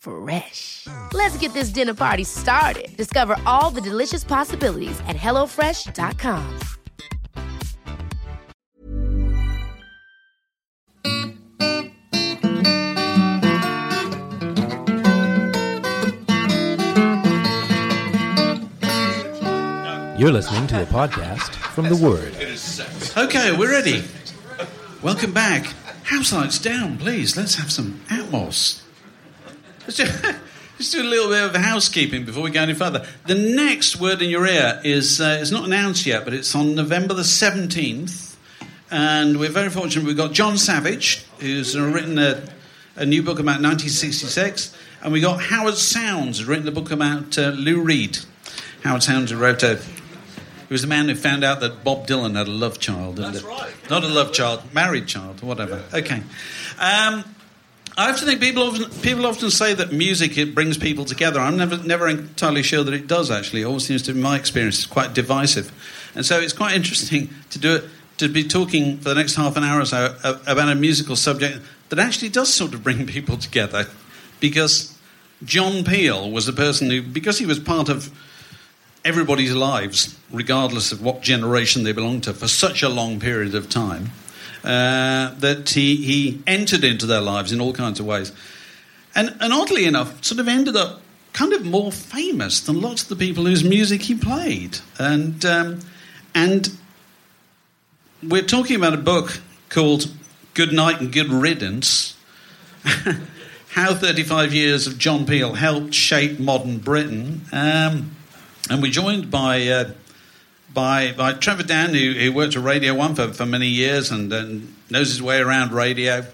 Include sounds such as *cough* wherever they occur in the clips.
Fresh. Let's get this dinner party started. Discover all the delicious possibilities at hellofresh.com. You're listening to a podcast from The Word. Okay, we're ready. Welcome back. House lights down, please. Let's have some Atmos. Let's do, *laughs* let's do a little bit of housekeeping before we go any further. The next word in your ear is uh, is not announced yet, but it's on November the seventeenth, and we're very fortunate. We've got Jon Savage, who's written a, a new book about 1966, and we got Howard Sounes, who's written a book about uh, Lou Reed. Howard Sounes wrote a. He was the man who found out that Bob Dylan had a love child. That's right. Not a love child, married child, whatever. Okay. Um, I to think people often people often say that music it brings people together. I'm never never entirely sure that it does. Actually, it always seems to, in my experience, it's quite divisive, and so it's quite interesting to do it to be talking for the next half an hour or so about a musical subject that actually does sort of bring *laughs* people together, because John Peel was the person who, because he was part of everybody's lives, regardless of what generation they belonged to, for such a long period of time, uh, that he, he entered into their lives in all kinds of ways. And, and oddly enough, sort of ended up kind of more famous than lots of the people whose music he played. And, um, and we're talking about a book called Good Night and Good Riddance. *laughs* How 35 years of John Peel helped shape modern Britain. Um, and we're joined by uh, by by Trevor Dann, who, who worked at Radio One for, for many years and, and knows his way around radio,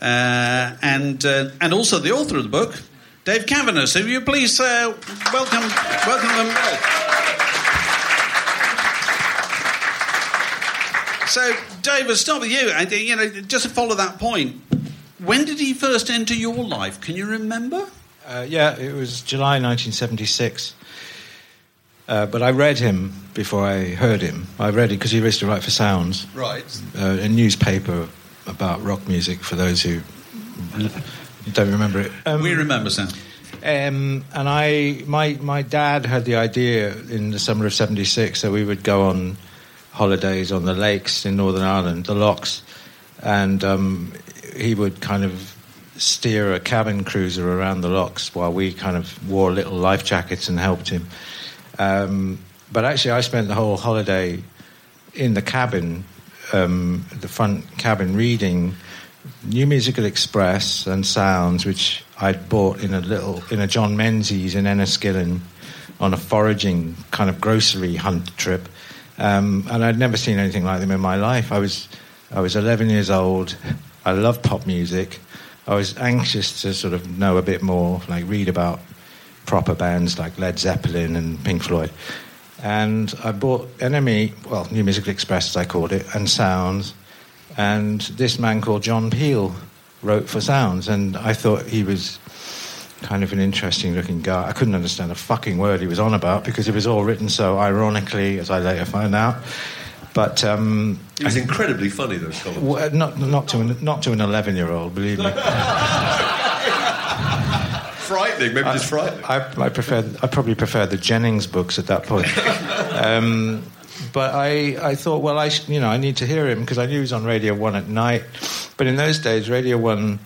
uh, and uh, and also the author of the book, Dave Cavanagh. So, you please uh, welcome welcome them both. So, Dave, start with you. And, you know, just to follow that point, when did he first enter your life? Can you remember? Uh, yeah, it was July 1976. Uh, but I read him before I heard him. I read it because he used to write for Sounds, Right. uh, a newspaper about rock music for those who don't remember it. Um, We remember, Sam. Um, and I, my my dad had the idea in the summer of '76 that we would go on holidays on the lakes in Northern Ireland, the locks, and um, he would kind of steer a cabin cruiser around the locks while we kind of wore little life jackets and helped him. Um, but actually, I spent the whole holiday in the cabin, um, the front cabin, reading New Musical Express and Sounds, which I'd bought in a little in a John Menzies in Enniskillen on a foraging kind of grocery hunt trip, um, and I'd never seen anything like them in my life. I was I was 11 years old. I loved pop music. I was anxious to sort of know a bit more, like read about proper bands like Led Zeppelin and Pink Floyd. And I bought NME, well, New Musical Express as I called it, and Sounds. And this man called John Peel wrote for Sounds, and I thought he was kind of an interesting looking guy. I couldn't understand a fucking word he was on about because it was all written so ironically, as I later found out. But um, It was incredibly funny, those columns. well, not not to an, not to an eleven year old, believe me. *laughs* frightening. Maybe just frightening. I, I prefer. I probably prefer the Jennings books at that point. *laughs* um, but I, I thought, well, I, you know, I need to hear him because I knew he was on Radio One at night. But in those days, Radio One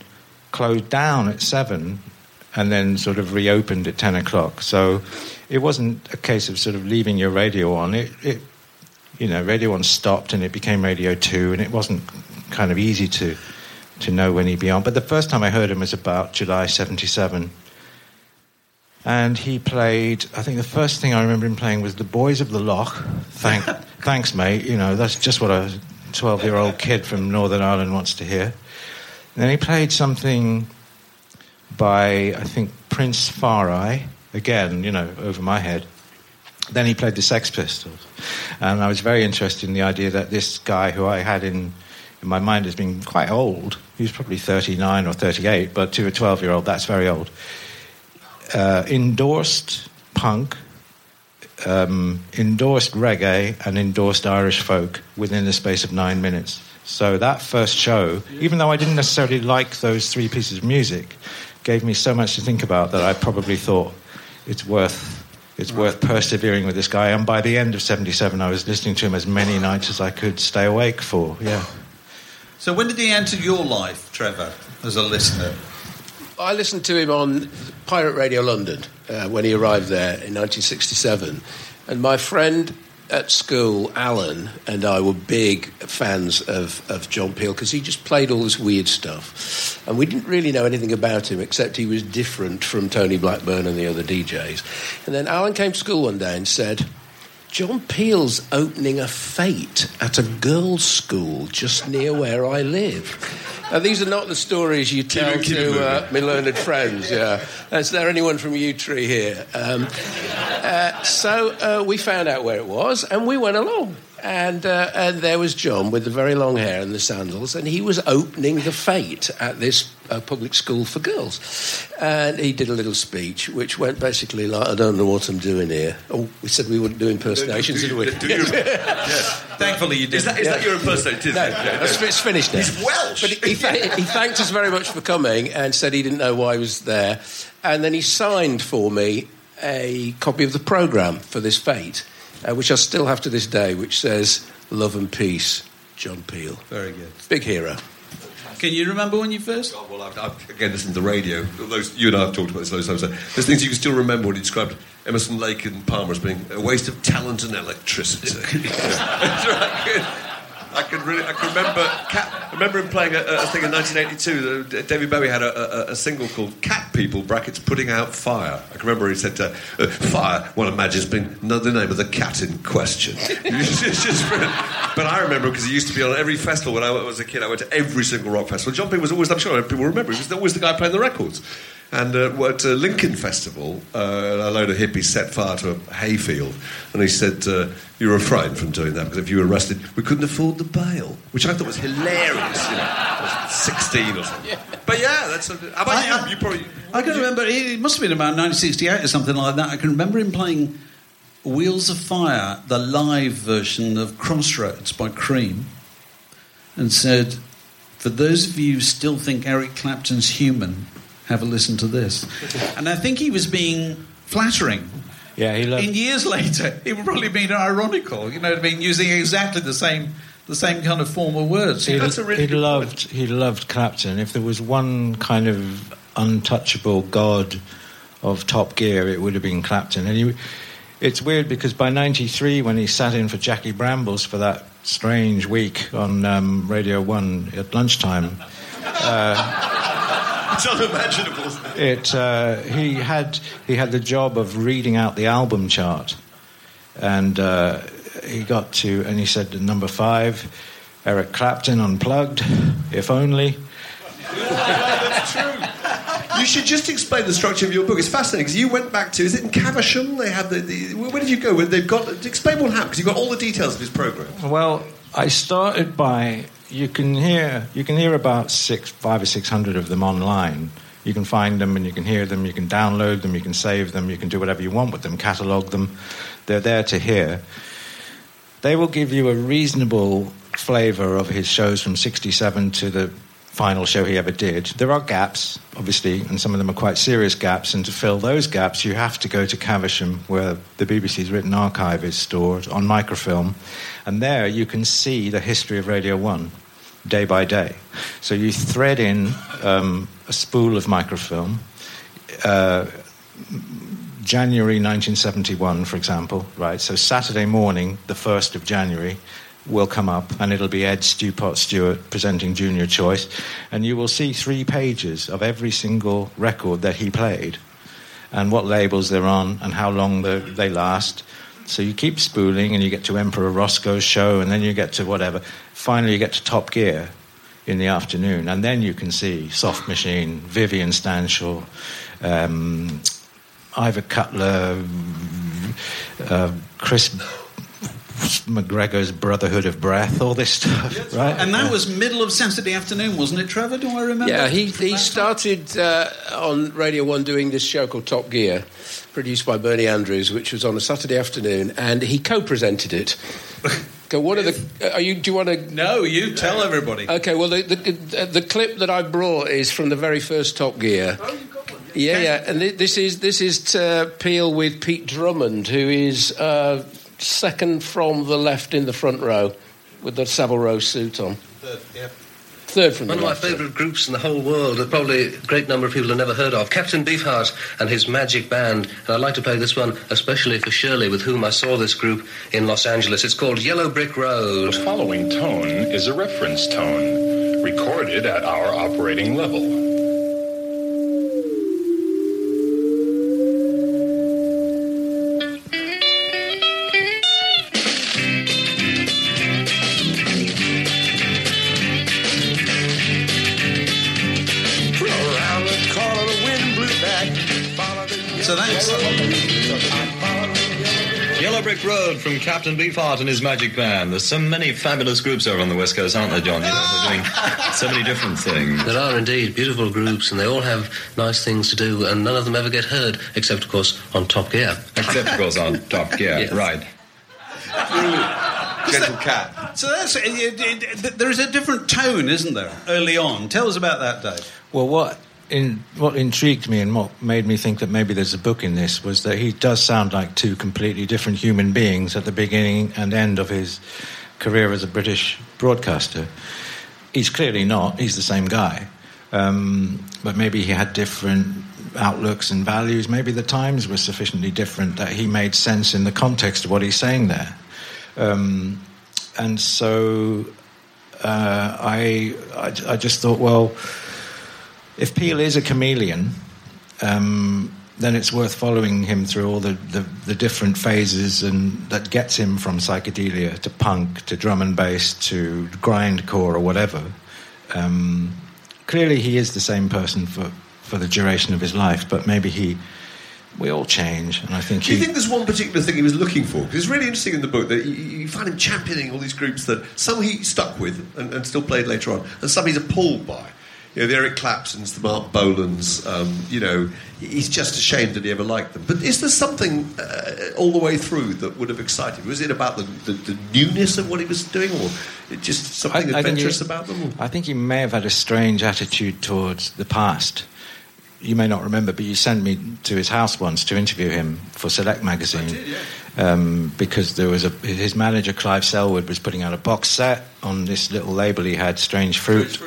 closed down at seven, and then sort of reopened at ten o'clock. So it wasn't a case of sort of leaving your radio on. It, it you know, Radio One stopped and it became Radio Two, and it wasn't kind of easy to to know when he'd be on. But the first time I heard him was about July '77, and he played. I think the first thing I remember him playing was "The Boys of the Loch." Thank, *laughs* thanks, mate. You know, that's just what a twelve-year-old kid from Northern Ireland wants to hear. And then he played something by I think Prince Far I. Again, you know, over my head. Then he played the Sex Pistols, and I was very interested in the idea that this guy, who I had in in my mind as being quite old, he was probably 39 or 38, but to a 12 year old, that's very old, uh, endorsed punk, um, endorsed reggae, and endorsed Irish folk within the space of nine minutes. So that first show, even though I didn't necessarily like those three pieces of music, gave me so much to think about that I probably thought it's worth it's worth persevering with this guy. And by the end of '77, I was listening to him as many nights as I could stay awake for. Yeah. So when did he enter your life, Trevor, as a listener? I listened to him on Pirate Radio London uh, when he arrived there in 1967. And my friend at school, Alan, and I were big fans of, of John Peel because he just played all this weird stuff. And we didn't really know anything about him except he was different from Tony Blackburn and the other DJs. And then Alan came to school one day and said, John Peel's opening a fete at a girls' school just near where I live. Now, these are not the stories you tell keep it to uh, my learned friends. Yeah, is there anyone from Yewtree here? Um, uh, so uh, we found out where it was, and we went along. And, uh, and there was John with the very long hair and the sandals, and he was opening the fete at this uh, public school for girls. And he did a little speech, which went basically like, I don't know what I'm doing here. Oh, we said we wouldn't do impersonations, Do did you- we? do you- *laughs* yes. Thankfully, you did. Is that, is that your impersonation? No, Yeah, it's, it's finished now. He's Welsh. But he, he, he thanked us very much for coming and said he didn't know why he was there. And then he signed for me a copy of the programme for this fete, uh, which I still have to this day, which says Love and Peace, John Peel. Very good. Big hero. Can you remember when you first? Oh, well, I've, I've again listened to the radio. Those, you and I have talked about this loads of times. There's things you can still remember when he described Emerson Lake and Palmer as being a waste of talent and electricity. *laughs* I can really, I can remember, cat, remember him playing a, a thing in 1982. that David Bowie had a, a, a single called "Cat People" (brackets putting out fire). I can remember he said, uh, uh, "Fire." One imagines being the name of the cat in question. *laughs* But I remember because he used to be on every festival when I was a kid. I went to every single rock festival. John Peel was always, I'm sure people remember, he was always the guy playing the records. And uh, at a Lincoln Festival, uh, a load of hippies set fire to a hayfield, and he said, uh, "You refrain from doing that because if you were arrested, we couldn't afford the bail," which I thought was hilarious. You know, I was sixteen or something. But yeah, that's. A, how about I- you? You probably. I can remember. It must have been about 1968 or something like that. I can remember him playing "Wheels of Fire," the live version of "Crossroads" by Cream, and said, "For those of you who still think Eric Clapton's human, have a listen to this." and I think he was being flattering. Yeah, he loved. In years later, he would probably been ironical. You know, what I mean, using exactly the same the same kind of formal words. He, That's a really he loved he loved Clapton. If there was one kind of untouchable god of Top Gear, it would have been Clapton. And he, it's weird because by '93, when he sat in for Jackie Brambles for that strange week on um, Radio One at lunchtime, It's unimaginable. it uh, he had he had the job of reading out the album chart, and uh, he got to and he said number five, Eric Clapton unplugged, if only. That's true. You should just explain the structure of your book. It's fascinating because you went back to, is it in Caversham? They had the, the where did you go? Where they've got, explain what happened because you've got all the details of his program. Well, I started by you can hear you can hear about six, five or six hundred of them online. You can find them and you can hear them. You can download them. You can save them. You can do whatever you want with them. Catalog them. They're there to hear. They will give you a reasonable flavour of his shows from '67 to the final show he ever did. There are gaps, obviously, and some of them are quite serious gaps. And to fill those gaps, you have to go to Caversham, where the BBC's written archive is stored on microfilm. And there you can see the history of Radio 1 day by day. So you thread in um, a spool of microfilm. Uh, January 1971, for example, right? So Saturday morning, the 1st of January, will come up and it'll be Ed Stewpot Stewart presenting Junior Choice. And you will see three pages of every single record that he played and what labels they're on and how long they last. So you keep spooling and you get to Emperor Roscoe's show and then you get to whatever. Finally, you get to Top Gear in the afternoon and then you can see Soft Machine, Vivian Stanshall, um, Ivor Cutler, uh, Chris McGregor's Brotherhood of Breath, all this stuff, right? And that was middle of Saturday afternoon, wasn't it, Trevor? Do I remember? Yeah, he, he started uh, on Radio 1 doing this show called Top Gear, produced by Bernie Andrews, which was on a Saturday afternoon, and he co presented it. *laughs* Okay, what are the? Are you? Do you want to? No, you tell everybody. Okay, well, the, the, the clip that I brought is from the very first Top Gear. Oh, you got one. Yeah, yeah, and thi- this is this is uh, Peel with Pete Drummond, who is uh, second from the left in the front row with the Savile Row suit on. Third from One the of my favourite groups in the whole world that probably a great number of people have never heard of. Captain Beefheart and his Magic Band. And I'd like to play this one especially for Shirley, with whom I saw this group in Los Angeles. It's called Yellow Brick Road. The following tone is a reference tone, recorded at our operating level. From Captain Beefheart and his Magic Band. There's so many fabulous groups over on the West Coast, aren't there, John? You know, they're doing so many different things. There are indeed beautiful groups, and they all have nice things to do, and none of them ever get heard, except, of course, on Top Gear. Except, of course, on Top Gear. Yes. Right. Gentle cat. so that's it, it, it, there is a different tone, isn't there? Early on, tell us about that, Dave. Well, what in, what intrigued me and what made me think that maybe there's a book in this was that he does sound like two completely different human beings at the beginning and end of his career as a British broadcaster. He's clearly not. He's the same guy, um, but maybe he had different outlooks and values. Maybe the times were sufficiently different that he made sense in the context of what he's saying there. Um, and so uh, I, I, I just thought, well, if Peel is a chameleon, um, then it's worth following him through all the, the, the different phases and that gets him from psychedelia to punk to drum and bass to grindcore or whatever. Um, clearly, he is the same person for, for the duration of his life, but maybe he. We all change, and I think Do you he. think there's one particular thing he was looking for? Because it's really interesting in the book that you, you find him championing all these groups that some he stuck with and, and still played later on, and some he's appalled by. You know, the Eric Claptons, the Mark Bolans, um, you know, he's just ashamed that he ever liked them. But is there something uh, all the way through that would have excited? Was it about the, the, the newness of what he was doing, or just something I adventurous he- about them? or- I think he may have had a strange attitude towards the past. You may not remember, but you sent me to his house once to interview him for Select magazine. Um, because there was a his manager Clive Selwood was putting out a box set on this little label he had, Strange Fruit.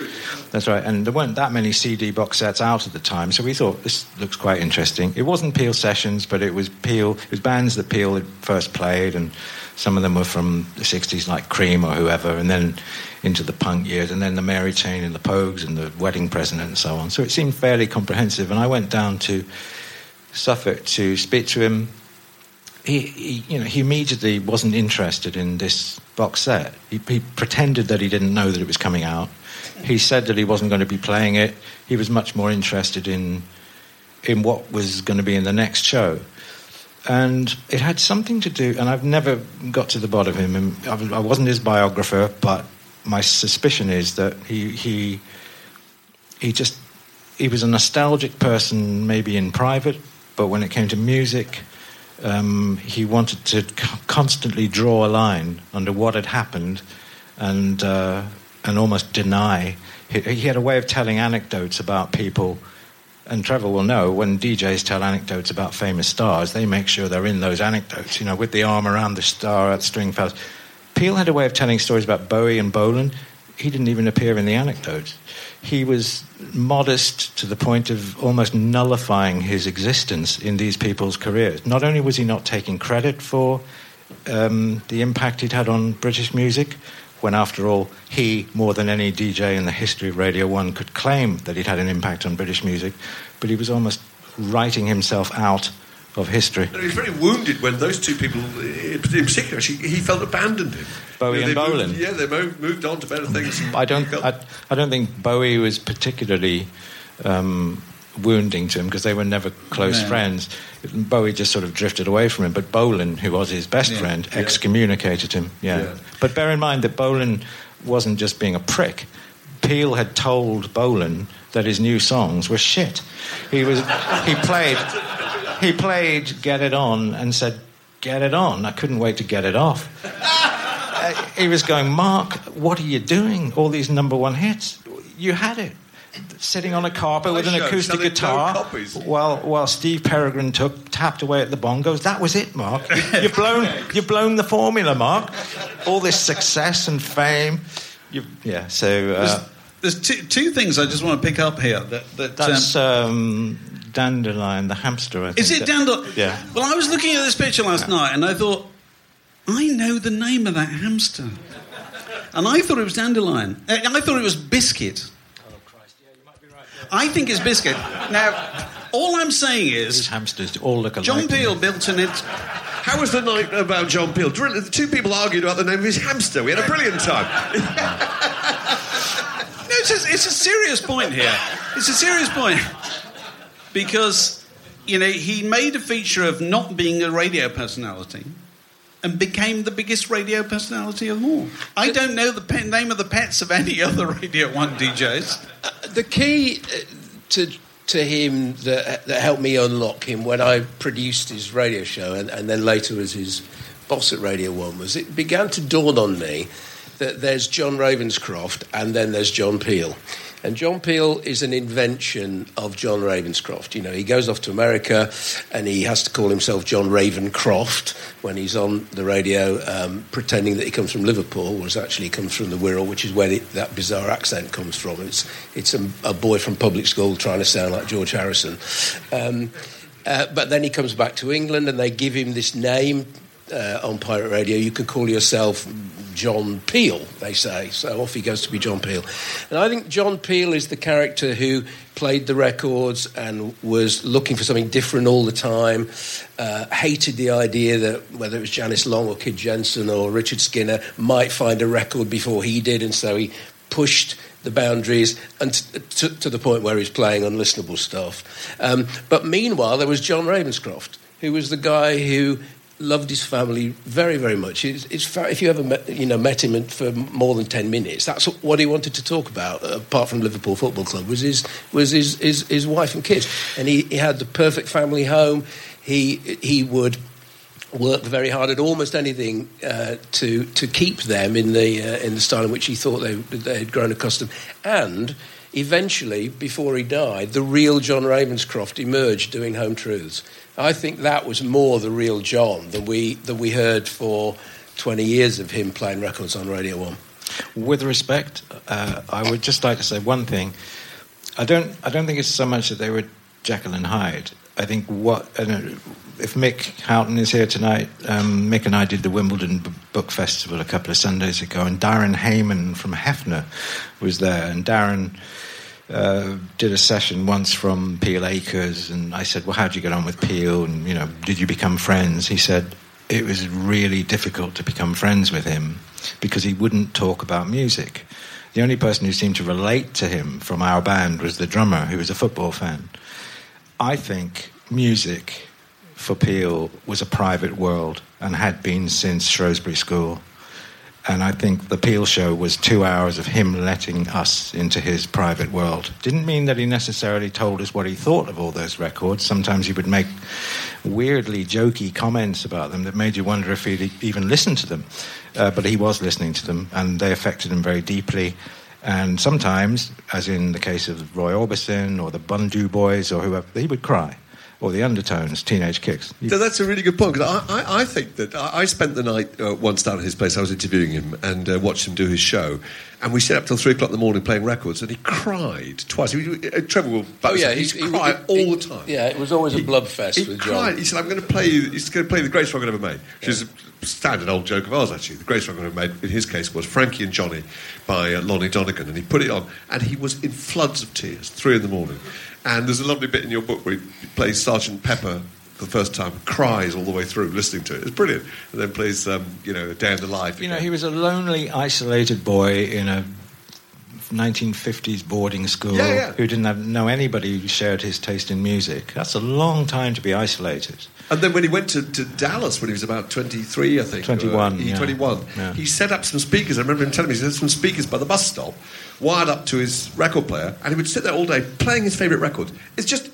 That's right, and there weren't that many CD box sets out at the time, so we thought this looks quite interesting. It wasn't Peel sessions, but it was Peel. It was bands that Peel had first played, and some of them were from the '60s, like Cream or whoever, and then into the punk years, and then the Mary Chain and the Pogues and the Wedding Present and so on. So it seemed fairly comprehensive, and I went down to Suffolk to speak to him he, you know, he immediately wasn't interested in this box set. He, he pretended that he didn't know that it was coming out. He said that he wasn't going to be playing it. He was much more interested in in what was going to be in the next show. And it had something to do, and I've never got to the bottom of him. and I I wasn't his biographer, but my suspicion is that he he he just he was a nostalgic person, maybe in private, but when it came to music, um, he wanted to constantly draw a line under what had happened and uh, and almost deny. He, he had a way of telling anecdotes about people. And Trevor will know when DJs tell anecdotes about famous stars, they make sure they're in those anecdotes, you know, with the arm around the star at Stringfellows. Peel had a way of telling stories about Bowie and Bolan. He didn't even appear in the anecdotes. He was modest to the point of almost nullifying his existence in these people's careers. Not only was he not taking credit for um, the impact he'd had on British music, when after all, he, more than any DJ in the history of Radio 1, could claim that he'd had an impact on British music, but he was almost writing himself out of history. And he was very wounded when those two people, in particular, she, he felt abandoned him. Bowie You know, and they Bolan. Moved, yeah, they moved, moved on to better things. I don't. Felt- I, I don't think Bowie was particularly um, wounding to him because they were never close No. friends. Bowie just sort of drifted away from him. But Bolan, who was his best Yeah. friend, excommunicated him. Yeah. Yeah. But bear in mind that Bolan wasn't just being a prick. Peel had told Bolan that his new songs were shit. He was. He played. *laughs* He played "Get It On" and said, "Get it on." I couldn't wait to get it off. Uh, he was going, Mark, what are you doing? All these number one hits. You had it. Sitting on a carpet with an show, acoustic selling guitar while, while Steve Peregrin Took tapped away at the bongos. That was it, Mark. You, you've, blown, you've blown the formula, Mark. All this success and fame. You, yeah, so uh, There's two, two things I just want to pick up here. That, that that's um, um, Dandelion, the hamster, I think. is it that- Dandelion? Yeah. Well, I was looking at this picture last night and I thought, I know the name of that hamster. And I thought it was Dandelion. Uh, I thought it was Biscuit. Oh, Christ. Yeah, you might be right. Yeah. I think it's Biscuit. Now, all I'm saying These is, hamsters all look alike. John to. Peel built an. It- How was the night about John Peel? The two people argued about the name of his hamster. We had a brilliant time. *laughs* It's a, serious point here. It's a serious point. Because, you know, he made a feature of not being a radio personality and became the biggest radio personality of all. I don't know the pe- name of the pets of any other Radio 1 DJs. the key uh, to to him that that helped me unlock him when I produced his radio show and, and then later as his boss at Radio One was it began to dawn on me that there's John Ravenscroft and then there's John Peel. And John Peel is an invention of John Ravenscroft. You know, he goes off to America and he has to call himself John Ravenscroft when he's on the radio, um, pretending that he comes from Liverpool, whereas actually he comes from the Wirral, which is where the, that bizarre accent comes from. It's, it's a, a boy from public school trying to sound like George Harrison. Um, uh, but then he comes back to England and they give him this name uh, on pirate radio. You can call yourself John Peel, they say. So off he goes to be John Peel. And I think John Peel is the character who played the records and was looking for something different all the time, uh, hated the idea that whether it was Janice Long or Kid Jensen or Richard Skinner might find a record before he did, and so he pushed the boundaries and t- to, to the point where he's playing unlistenable stuff. Um, but meanwhile, there was John Ravenscroft, who was the guy who loved his family very, very much. It's, it's, if you ever met, you know, met him for more than 10 minutes, that's what he wanted to talk about, apart from Liverpool Football Club, was his, was his, his, his wife and kids. And he, he had the perfect family home. He, he would work very hard at almost anything uh, to to keep them in the uh, in the style in which he thought they they had grown accustomed. And eventually, before he died, the real John Ravenscroft emerged doing Home Truths. I think that was more the real John than we than we heard for twenty years of him playing records on Radio One. With respect, uh, I would just like to say one thing. I don't. I don't think it's so much that they were Jekyll and Hyde. I think what I know, if Mick Houghton is here tonight, um, Mick and I did the Wimbledon B- Book Festival a couple of Sundays ago, and Darren Hayman from Hefner was there, and Darren. Uh, did a session once from Peel Acres, and I said, "Well, how did you get on with Peel? And you know, did you become friends?" He said, "It was really difficult to become friends with him because he wouldn't talk about music. The only person who seemed to relate to him from our band was the drummer, who was a football fan. I think music for Peel was a private world and had been since Shrewsbury School." And I think the Peel show was two hours of him letting us into his private world. Didn't mean that he necessarily told us what he thought of all those records. Sometimes he would make weirdly jokey comments about them that made you wonder if he'd even listened to them. Uh, but he was listening to them, and they affected him very deeply. And sometimes, as in the case of Roy Orbison or the Bhundu Boys or whoever, he would cry. Or the Undertones, Teenage Kicks. So that's a really good point because I, I, I think that I, I spent the night uh, once down at his place. I was interviewing him and uh, watched him do his show, and we stayed up till three o'clock in the morning playing records, and he cried twice. He, uh, Trevor will boast. Oh, yeah, he's he- he- cried he- all the time. Yeah, it was always a bloodfest He with cried. John. He said, "I'm going to play. He's going to play the greatest rock I've ever made," which is a standard old joke of ours. Actually, the greatest rock I've ever made in his case was Frankie and Johnny by uh, Lonnie Donegan, and he put it on, and he was in floods of tears, three in the morning. And there's a lovely bit in your book where he plays Sergeant Pepper for the first time, cries all the way through listening to it. It's brilliant. And then plays, um, you know, Day in the Life. You know, he was a lonely, isolated boy in a 1950s boarding school Yeah, yeah. who didn't have, know anybody who shared his taste in music. That's a long time to be isolated. And then when he went to, to Dallas when he was about 23, I think. 21, uh, he- yeah. 21. Yeah. He set up some speakers. I remember him telling me he set some speakers by the bus stop, wired up to his record player, and he would sit there all day playing his favourite record. It's just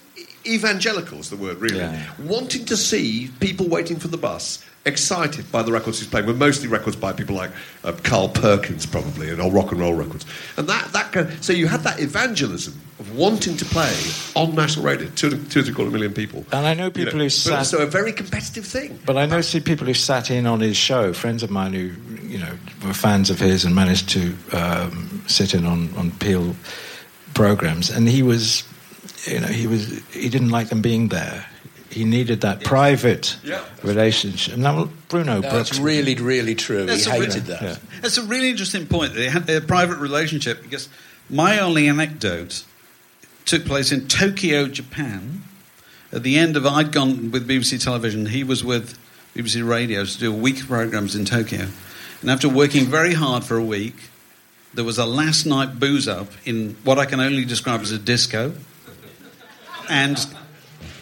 evangelical is the word, really. Yeah. Wanting to see people waiting for the bus excited by the records he's playing. Were mostly records by people like uh, Carl Perkins, probably, and old rock and roll records. And that, that kind so you had that evangelism of wanting to play on national radio, two, two and a quarter million people. And I know You people know, who sat. also a very competitive thing. But I know see people who sat in on his show, friends of mine who, you know, were fans of his and managed to um, sit in on, on Peel programs. And he was, you know, he was, he didn't like them being there. He needed that private Yeah. relationship. Now, Bruno That's Brooks. really, really true. That's he a hated really- that. Yeah. That's a really interesting point. They had a private relationship because my only anecdote took place in Tokyo, Japan. At the end of I'd gone with BBC Television, he was with BBC Radio to do a week of programs in Tokyo. And after working very hard for a week, there was a last night booze up in what I can only describe as a disco. And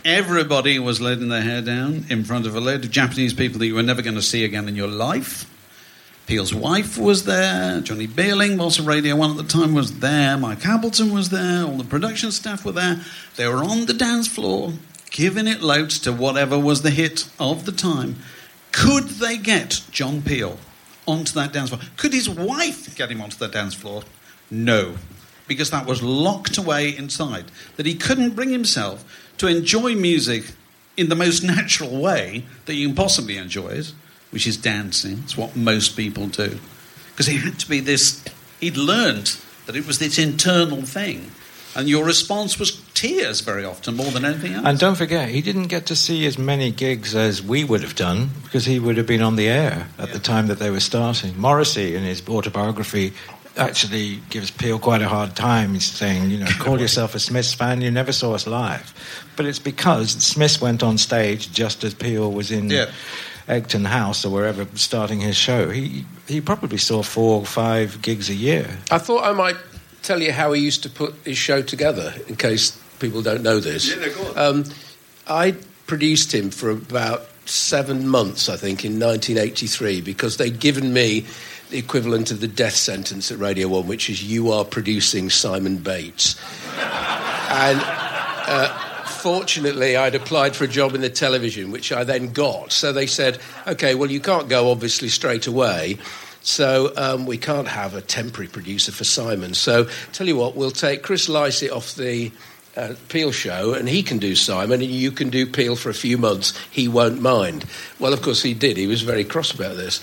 everybody was letting their hair down in front of a load of Japanese people that you were never going to see again in your life. Peel's wife was there. Johnny Beerling, of Radio 1 at the time, was there. Mike Appleton was there. All the production staff were there. They were on the dance floor, giving it loads to whatever was the hit of the time. Could they get John Peel onto that dance floor? Could his wife get him onto that dance floor? No, because that was locked away inside. That he couldn't bring himself to enjoy music in the most natural way that you can possibly enjoy it, which is dancing. It's what most people do. Because he had to be this, he'd learned that it was this internal thing. And your response was tears very often, more than anything else. And don't forget, he didn't get to see as many gigs as we would have done because he would have been on the air at the time that they were starting. Morrissey, in his autobiography, actually gives Peel quite a hard time. He's saying, you know, *laughs* call yourself a Smiths fan, you never saw us live. But it's because Smiths went on stage just as Peel was in Yeah. Egton House or wherever starting his show. He, he probably saw four or five gigs a year. I thought I might tell you how he used to put his show together, in case people don't know this. Yeah, no, go on. Um, I produced him for about seven months, I think, in 1983, because they'd given me the equivalent of the death sentence at Radio 1, which is you are producing Simon Bates. and uh, fortunately, I'd applied for a job in the television, which I then got. So they said, okay, well, you can't go obviously straight away. So um, we can't have a temporary producer for Simon. So tell you what, we'll take Chris Lycett off the uh, Peel show, and he can do Simon, and you can do Peel for a few months. He won't mind. Well, of course he did. He was very cross about this.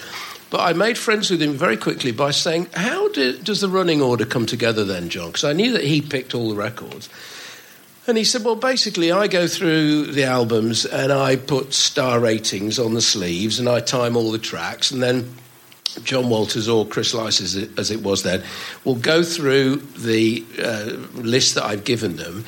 But I made friends with him very quickly by saying, "How do, does the running order come together then, John?" Because I knew that he picked all the records. And he said, Well, basically, I go through the albums and I put star ratings on the sleeves and I time all the tracks. And then John Walters or Chris Lycett, as it, as it was then, will go through the uh, list that I've given them.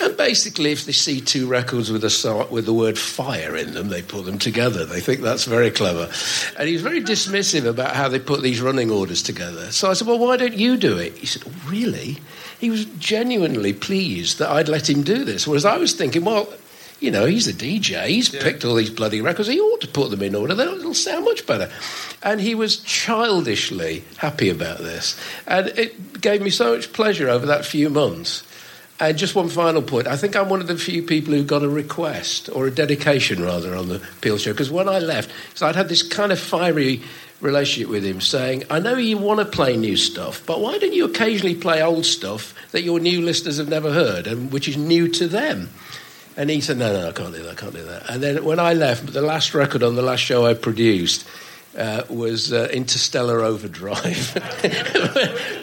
And basically, if they see two records with, a, with the word fire in them, they put them together. They think that's very clever. And he was very dismissive about how they put these running orders together. So I said, Well, why don't you do it? He said, "Oh, Really? He was genuinely pleased that I'd let him do this. Whereas I was thinking, Well, you know, he's a DJ. He's picked all these bloody records. He ought to put them in order. They'll, sound much better. And he was childishly happy about this. And it gave me so much pleasure over that few months. And just one final point. I think I'm one of the few people who got a request, or a dedication rather, on the Peel show. Because when I left, so I'd had this kind of fiery relationship with him saying, I know you want to play new stuff, but why don't you occasionally play old stuff that your new listeners have never heard and which is new to them? And he said, No, no, I can't do that, I can't do that. And then when I left, the last record on the last show I produced, uh, was uh, Interstellar Overdrive,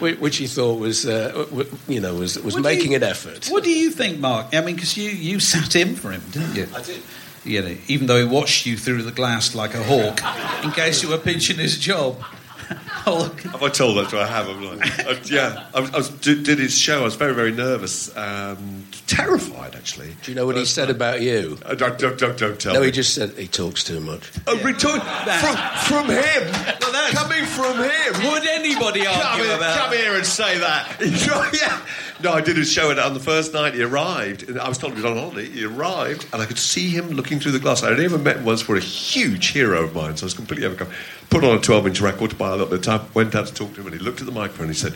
*laughs* which he thought was, uh, you know, was was What making you- an effort. What do you think, Mark? I mean, because you, you sat in for him, didn't you? I did. You know, even though he watched you through the glass like a hawk, in case you were pinching his job. Oh, look. Have I told that? Do I have? I'm like, uh, yeah, I, was, I was, did, did his show. I was very, very nervous, um, terrified actually. Do you know what he said about you? Uh, don't, don't, don't, don't tell No, me. he just said he talks too much. Oh, return from from him, coming from him. Would anybody Come argue here, about come here and say that. *laughs* yeah. No, I did a show, and on the first night he arrived, and I was told he was on holiday. He arrived, and I could see him looking through the glass. I'd never met him once for a huge hero of mine, so I was completely overcome. Put on a 12-inch record to buy a little bit of time. Went out to talk to him, and he looked at the microphone. and He said,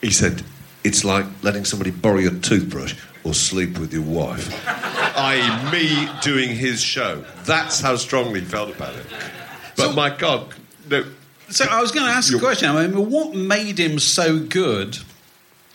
"He said it's like letting somebody borrow your toothbrush or sleep with your wife." *laughs* I.e., me doing his show. That's how strongly he felt about it. But my God, no. So I was going to ask a question. I mean, what made him so good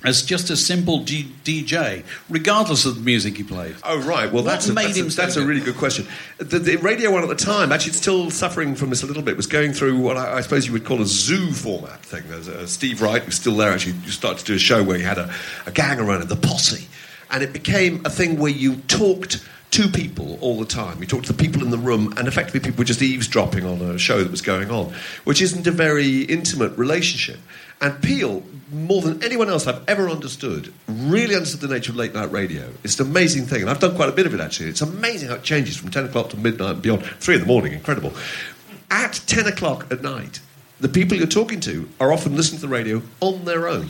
as just a simple G- DJ, regardless of the music he played? Oh right, well that's a, that's, a, that's a really good question. The, the radio one at the time, actually, still suffering from this a little bit. Was going through what I, I suppose you would call a zoo format thing. There's a, Steve Wright who's still there. Actually, you started to do a show where he had a, a gang around it, the posse, and it became a thing where you talked to people all the time. You talked to the people in the room, and effectively people were just eavesdropping on a show that was going on, which isn't a very intimate relationship. And Peel, more than anyone else I've ever understood, really understood the nature of late night radio. It's an amazing thing, and I've done quite a bit of it actually. It's amazing how it changes from 10 o'clock to midnight and beyond. Three in the morning, incredible. At 10 o'clock at night, the people you're talking to are often listening to the radio on their own.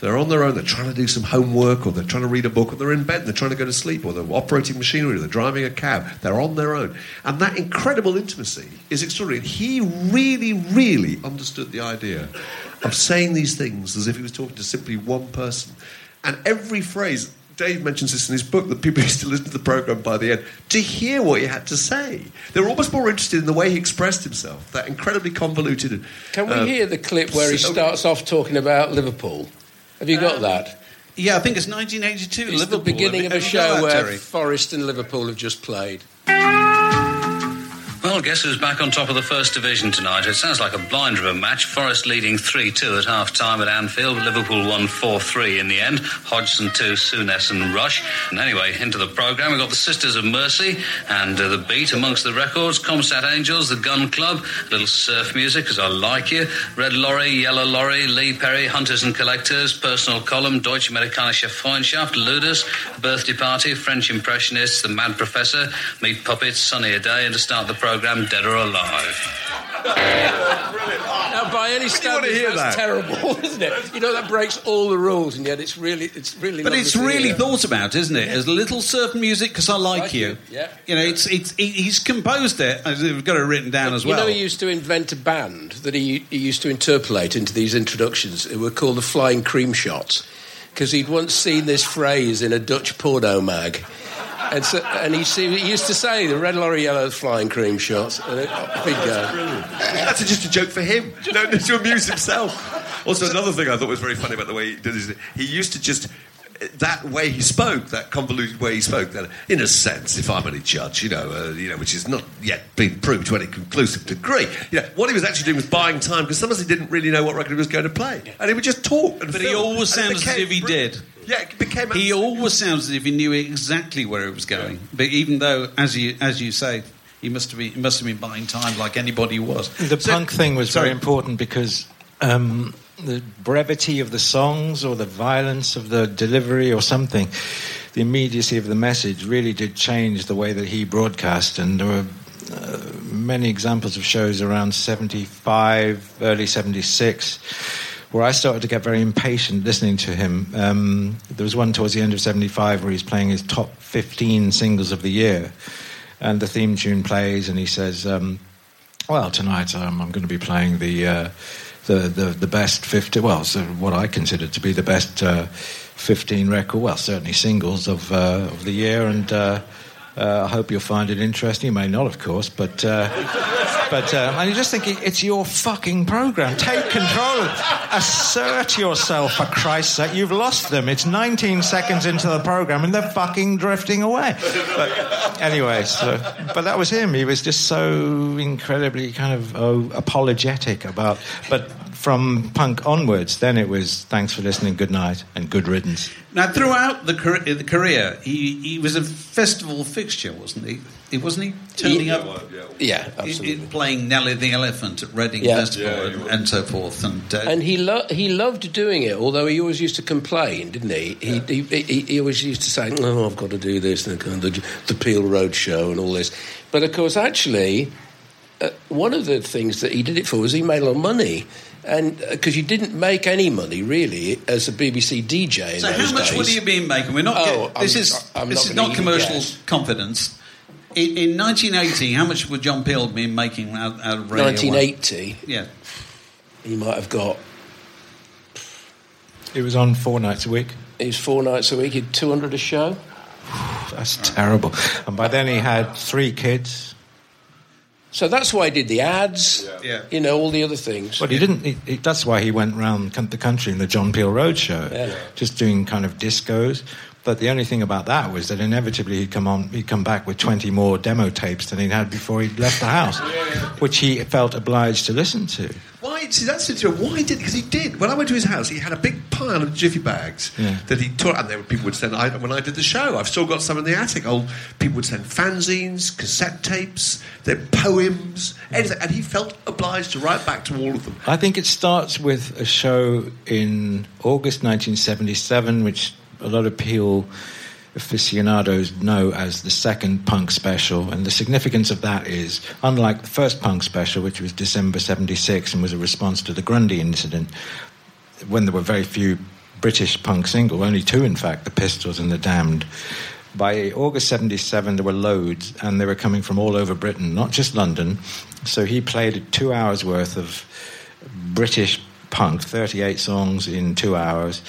They're on their own, they're trying to do some homework, or they're trying to read a book, or they're in bed, and they're trying to go to sleep, or they're operating machinery, or they're driving a cab. They're on their own. And that incredible intimacy is extraordinary. He really, really understood the idea of saying these things as if he was talking to simply one person. And every phrase, Dave mentions this in his book, that people *laughs* used to listen to the programme by the end to hear what he had to say. They were almost more interested in the way he expressed himself, that incredibly convoluted. Can we uh, hear the clip where he starts off talking about Liverpool? Have you got that? Yeah, I think it's 1982. It's Liverpool. the beginning of a Have you got show where Terry? Forest and Liverpool have just played. Well, guess who's back on top of the First Division tonight? It sounds like a blinder of a match. Forest leading 3 2 at half time at Anfield. Liverpool won 4 3 in the end. Hodgson 2, Souness and Rush. And anyway, into the programme, we've got the Sisters of Mercy and uh, The Beat amongst the records. Comsat Angels, The Gun Club, a little surf music, because I like you. Red Lorry, Yellow Lorry, Lee Perry, Hunters and Collectors, Personal Column, Deutsche Amerikanische Freundschaft, Ludus, Birthday Party, French Impressionists, The Mad Professor, Meat Puppets, Sunny a Day, and to start the programme, Dead or Alive. Now, by any wanna standards, that's that. terrible, *laughs* isn't it? You know that breaks all the rules, and yet it's really, it's really. But it's really hear. thought about, isn't it? As a little surf music because I like, Like you. you, yeah. You know, it's it's he- he's composed it. I've got it written down as well. You well. know, he used to invent a band that he, he used to interpolate into these introductions. It were called the Flying Cream Shots because he'd once seen this phrase in a Dutch porno mag. And, so, and he, see- he used to say the red lorry yellow flying cream shots. And it, off he'd go. That's just a joke for him, *laughs* no, to amuse himself. Also, another thing I thought was very funny about the way he did is he used to just that way he spoke, that convoluted way he spoke. That, in a sense, if I'm any judge, you know, uh, you know, which has not yet been proved to any conclusive degree, you know, what he was actually doing was buying time because sometimes he didn't really know what record he was going to play, and he would just talk. And But he always and it sounds as if he br- did. Yeah, it became. He always sounds as if he knew exactly where it was going. But even though, as you as you say, he must have been he must have been buying time like anybody was. The So- punk thing was sorry. very important because um, the brevity of the songs or the violence of the delivery or something, the immediacy of the message really did change the way that he broadcast. And there were uh, many examples of shows around 75, early 76. Where I started to get very impatient listening to him. Um, there was one towards the end of 75 where he's playing his top 15 singles of the year. And the theme tune plays, and he says, um, well, tonight um, I'm going to be playing the, uh, the the the best fifty. Well, so what I consider to be the best uh, 15 record, well, certainly singles of, uh, of the year, and uh, uh, I hope you'll find it interesting. You may not, of course, but uh, but uh, and you just think it's your fucking program. Take control. Assert yourself, for Christ's sake. You've lost them. It's 19 seconds into the program, and they're fucking drifting away. But anyway, so but that was him. He was just so incredibly kind of oh, apologetic about, but from punk onwards, then it was thanks for listening, good night, and good riddance. Now, throughout the, car- the career, he, he was a festival fixture, wasn't he? He wasn't he turning Yeah. up, Yeah, i- i- absolutely. playing Nelly the Elephant at Reading Yeah. Festival and, and so forth. And, uh, And he lo- he loved doing it, although he always used to complain, didn't he? He, he, he, he always used to say, "Oh, I've got to do this," and kind the, the Peel Road show and all this. But of course, actually, uh, one of the things that he did it for was he made a lot of money, and uh, because you didn't make any money really as a BBC DJ in so, those how much days. would he have been making? We're not. Oh, get- this I'm- is I'm this not is not commercial confidence. In, in 1980, how much would John Peel have been making out, out of Radio 1980, Yeah. he might have got. It was on four nights a week. He was four nights a week. He had 200 a show. That's terrible. And by then he had three kids. So that's why he did the ads. Yeah. You know all the other things. But he didn't. He, he- that's why he went round con- the country in the John Peel Roadshow, Yeah. just doing kind of discos. But the only thing about that was that inevitably he'd come on, he'd come back with twenty more demo tapes than he'd had before he'd left the house, which he felt obliged to listen to. Why? See, that's interesting. Why did? Because he did. When I went to his house, he had a big pile of jiffy bags Yeah. that he tore. And there were people would send. I, when I did the show, I've still got some in the attic. Old people would send fanzines, cassette tapes, their poems, anything. And he felt obliged to write back to all of them. I think it starts with a show in August 1977, which a lot of Peel aficionados know as the second punk special. And the significance of that is, unlike the first punk special, which was December 76 and was a response to the Grundy incident, when there were very few British punk singles, only two, in fact, the Pistols and the Damned. By August 77, there were loads, and they were coming from all over Britain, not just London. So he played two hours worth of British punk, 38 songs in two hours.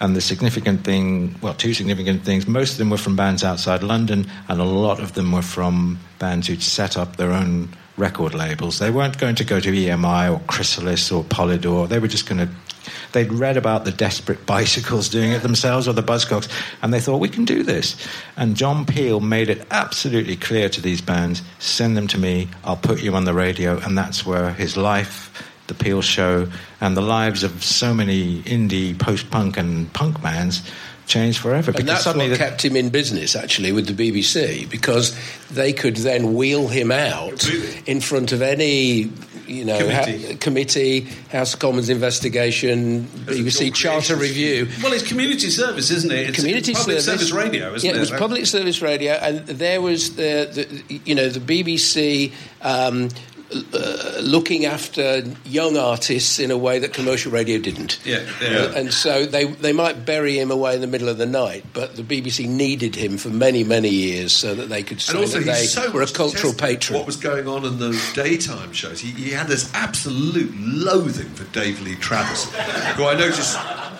And the significant thing, well, two significant things, most of them were from bands outside London, and a lot of them were from bands who'd set up their own record labels. They weren't going to go to EMI or Chrysalis or Polydor. They were just going to. They'd read about the Desperate *laughs* Bicycles doing it themselves or the Buzzcocks, and they thought, we can do this. And John Peel made it absolutely clear to these bands send them to me, I'll put you on the radio. And that's where his life, the Peel Show, and the lives of so many indie post punk and punk bands changed forever. And that's what the- kept him in business, actually, with the BBC, because they could then wheel him out in front of any, you know, Committee. ha- committee House of Commons investigation, BBC Charter Review. Well, it's community service, isn't it? It's community public service, radio, isn't yeah, it? it was public service radio, and there was the, the you know the BBC. Um, uh, looking after young artists in a way that commercial radio didn't. Yeah, yeah. And so they, they might bury him away in the middle of the night, but the BBC needed him for many, many years so that they could say And also, that they he's so were a cultural patron. What was going on in the daytime shows? He, he had this absolute loathing for Dave Lee Travis, who I noticed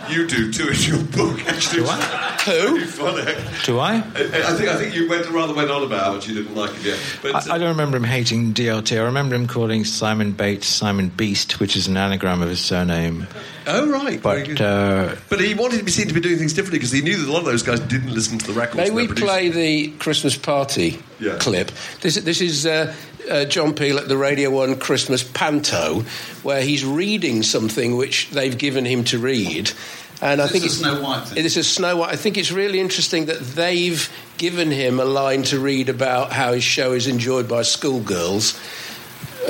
you do too in your book. Actually, Do I? Who? Funny. Do I? I I think I think you went rather went on about how much you didn't like it. Yeah, but I, I don't remember him hating DLT. I remember him calling Simon Bates Simon Beast, which is an anagram of his surname. oh right, But uh, But he wanted to be seen to be doing things differently because he knew that a lot of those guys didn't listen to the records. May we produced. play the Christmas party Yeah. clip? This, this is uh, uh, John Peel at the Radio 1 Christmas Panto, where he's reading something which they've given him to read. And I Is think it's a Snow White thing? This is Snow White. I think it's really interesting that they've given him a line to read about how his show is enjoyed by schoolgirls.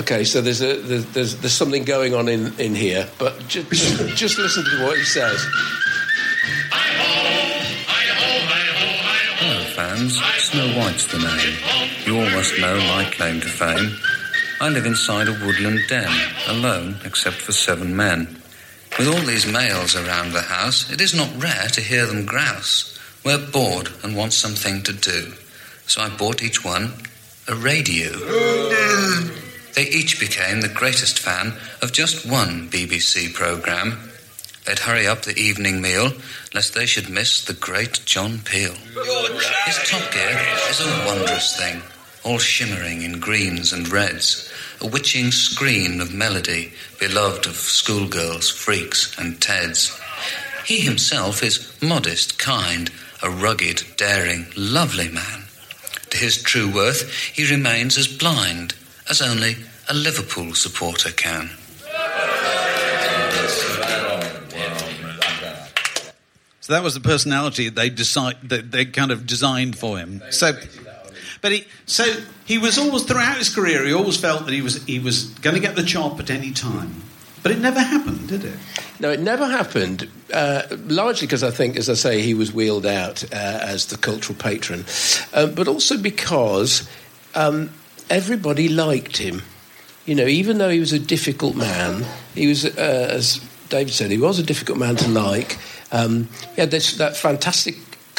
Okay, so there's a there's there's, there's something going on in, in here, but just, just just listen to what he says. Hello, fans. Snow White's the name. You all must know my claim to fame. I live inside a woodland den, alone except for seven men. With all these males around the house, it is not rare to hear them grouse. We're bored and want something to do. So I bought each one a radio. They each became the greatest fan of just one BBC programme They'd hurry up the evening meal lest they should miss the great John Peel. His top gear is a wondrous thing, all shimmering in greens and reds, a witching screen of melody, beloved of schoolgirls, freaks, and Teds. He himself is modest, kind, a rugged, daring, lovely man. To his true worth, he remains as blind as only a Liverpool supporter can. So that was the personality they decide that they kind of designed for him. So, but he so he was always throughout his career. He always felt that he was he was going to get the chop at any time. But it never happened, did it? No, it never happened. Uh, largely because I think, as I say, he was wheeled out uh, as the cultural patron, uh, but also because um, everybody liked him. You know, even though he was a difficult man, he was, uh, as David said, he was a difficult man to like. Um, he had this, that fantastic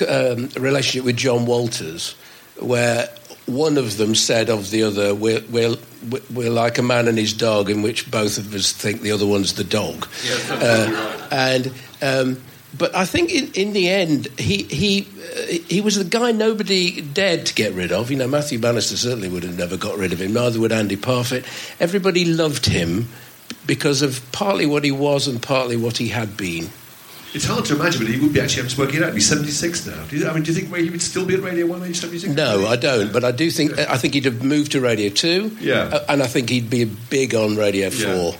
um, relationship with John Walters, where one of them said of the other, we're, we're, we're like a man and his dog, in which both of us think the other one's the dog. Yeah, Uh, and, um, but I think in, in the end, he, he, uh, he was the guy nobody dared to get rid of. You know, Matthew Bannister certainly would have never got rid of him, neither would Andy Parfitt. Everybody loved him because of partly what he was and partly what he had been. It's hard to imagine, but he would be actually able to work it out. He's 76 now. Do you, I mean, do you think he would still be at Radio 1 age 76? No, I don't. But I do think I think he'd have moved to Radio 2. Yeah. uh, and I think he'd be big on Radio 4. Yeah.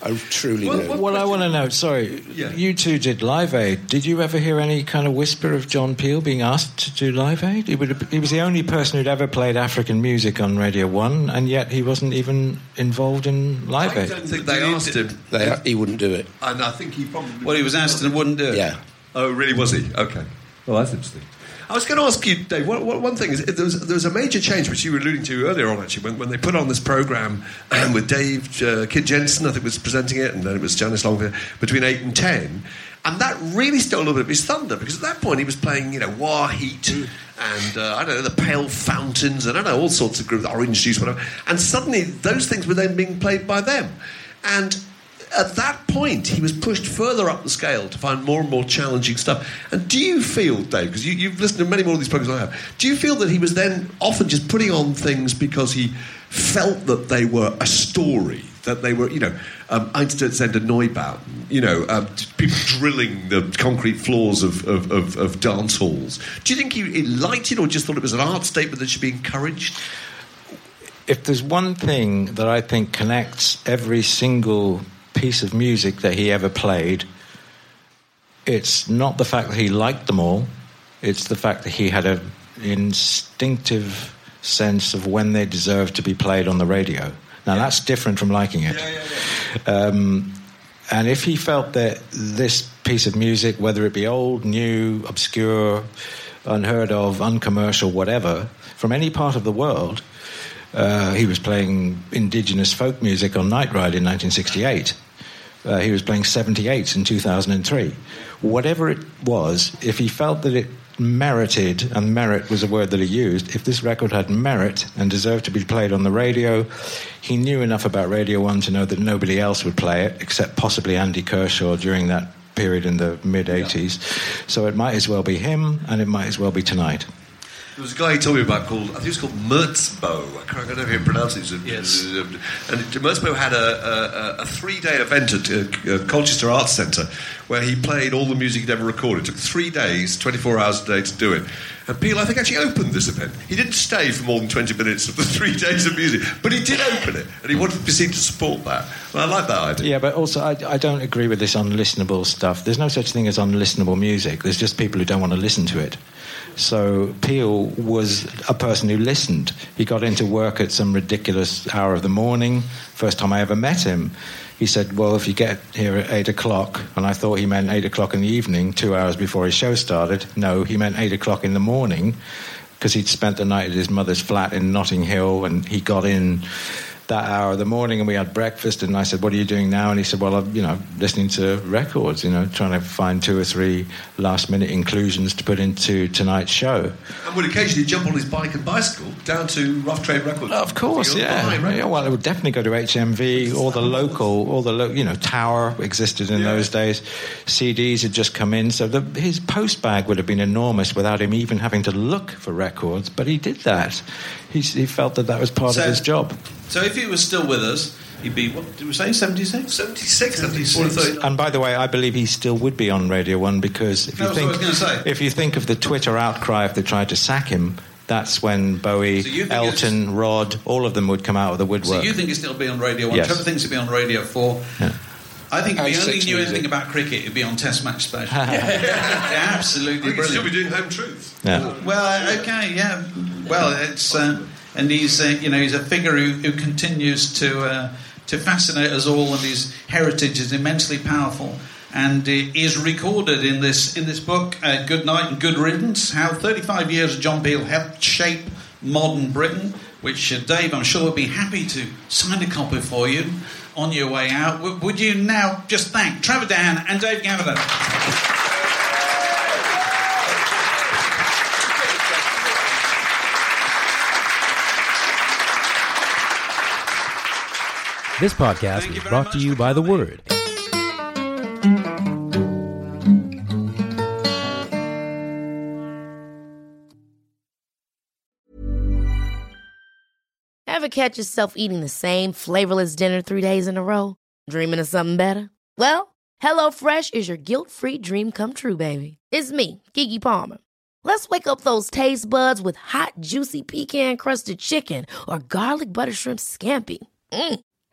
I truly Well, do. well, I want to know. Sorry, Yeah. you two did Live Aid. Did you ever hear any kind of whisper of John Peel being asked to do Live Aid? He, would have, he was the only person who'd ever played African music on Radio One, and yet he wasn't even involved in Live I Aid. I don't think they asked him. They, he wouldn't do it. And I think he probably. Well, he was asked and wouldn't do it. Yeah. Oh, really? Was he? Okay. Well, that's interesting. I was going to ask you, Dave. One, one one thing is there was, there was a major change which you were alluding to earlier on, actually, when, when they put on this program um, with Dave uh, Kid Jensen, I think was presenting it, and then it was Janice Longfield between eight and ten, and that really stole a little bit of his thunder because at that point he was playing, you know, Wah! Heat and uh, I don't know the Pale Fountains and I don't know all sorts of groups, Orange Juice, whatever, and suddenly those things were then being played by them, and at that point, he was pushed further up the scale to find more and more challenging stuff. And do you feel, Dave, because you, you've listened to many more of these programs I have, do you feel that he was then often just putting on things because he felt that they were a story? That they were, you know, um, Einstürzende Neubauten, you know, um, people drilling the concrete floors of, of, of, of dance halls. Do you think he, it or just thought it was an art statement that should be encouraged? If there's one thing that I think connects every single piece of music that he ever played, it's not the fact that he liked them all, it's the fact that he had an instinctive sense of when they deserved to be played on the radio. Now, that's different from liking it. Um, and if he felt that this piece of music, whether it be old, new, obscure, unheard of, uncommercial, whatever, from any part of the world, uh, he was playing indigenous folk music on Night Ride in 1968. Uh, he was playing 78s in 2003. Whatever it was, if he felt that it merited, and merit was a word that he used, if this record had merit and deserved to be played on the radio, he knew enough about Radio 1 to know that nobody else would play it, except possibly Andy Kershaw during that period in the mid 80s. So it might as well be him, and it might as well be tonight. There was a guy he told me about called, I think it was called Merzbow. I can't I don't know how you pronounce it. Yes. And Merzbow had a, a, a three day event at uh, Colchester Arts Centre where he played all the music he'd ever recorded. It took three days, 24 hours a day to do it. And Peel, I think, actually opened this event. He didn't stay for more than 20 minutes of the *laughs* three days of music, but he did open it. And he wanted to be seen to support that. And I like that idea. Yeah, but also I, I don't agree with this unlistenable stuff. There's no such thing as unlistenable music. There's just people who don't want to listen to it. So Peel was a person who listened. He got into work at some ridiculous hour of the morning. First time I ever met him, he said, "Well, if you get here at eight o'clock," and I thought he meant eight o'clock in the evening, two hours before his show started. No, he meant eight o'clock in the morning because he'd spent the night at his mother's flat in Notting Hill, and he got in that hour of the morning, and we had breakfast. And I said, "What are you doing now?" And he said, "Well, I'm, you know, listening to records. You know, trying to find two or three last minute inclusions to put into tonight's show." And would occasionally jump on his bike and bicycle down to Rough Trade Records. Of course, yeah. yeah. Well, it would definitely go to HMV. All the local, all the lo- you know, Tower existed in those days. CDs had just come in, so the, his post bag would have been enormous without him even having to look for records. But he did that. He, he felt that that was part So- of his job. So if he was still with us, he'd be, what did we say, 76? 76, 76. And by the way, I believe he still would be on Radio One because if you That's what I think was gonna say. if you think of the Twitter outcry if they tried to sack him, that's when Bowie, So Elton, Rod, all of them would come out of the woodwork. So you think he'd still be on Radio 1? Yes. Trevor thinks he'd be on Radio 4. Yeah. I think if And he only knew music. anything about cricket, he'd be on Test Match Special. *laughs* yeah, absolutely I think he'd still be doing Home Truth. Yeah. Well, okay, yeah. Well, it's uh, and he's uh, you know he's a figure who, who continues to uh, to fascinate us all, and his heritage is immensely powerful. And it is recorded in this in this book, uh, Good Night and Good Riddance: How 35 Years of John Peel helped shape modern Britain. Which uh, Dave, I'm sure, would be happy to sign a copy for you on your way out. W- would you now just thank Trevor Dann and Dave Cavanagh? This podcast is brought to you by The. Word. Ever catch yourself eating the same flavorless dinner three days in a row? Dreaming of something better? Well, HelloFresh is your guilt-free dream come true, baby. It's me, Keke Palmer. Let's wake up those taste buds with hot, juicy pecan-crusted chicken or garlic butter shrimp scampi. Mm.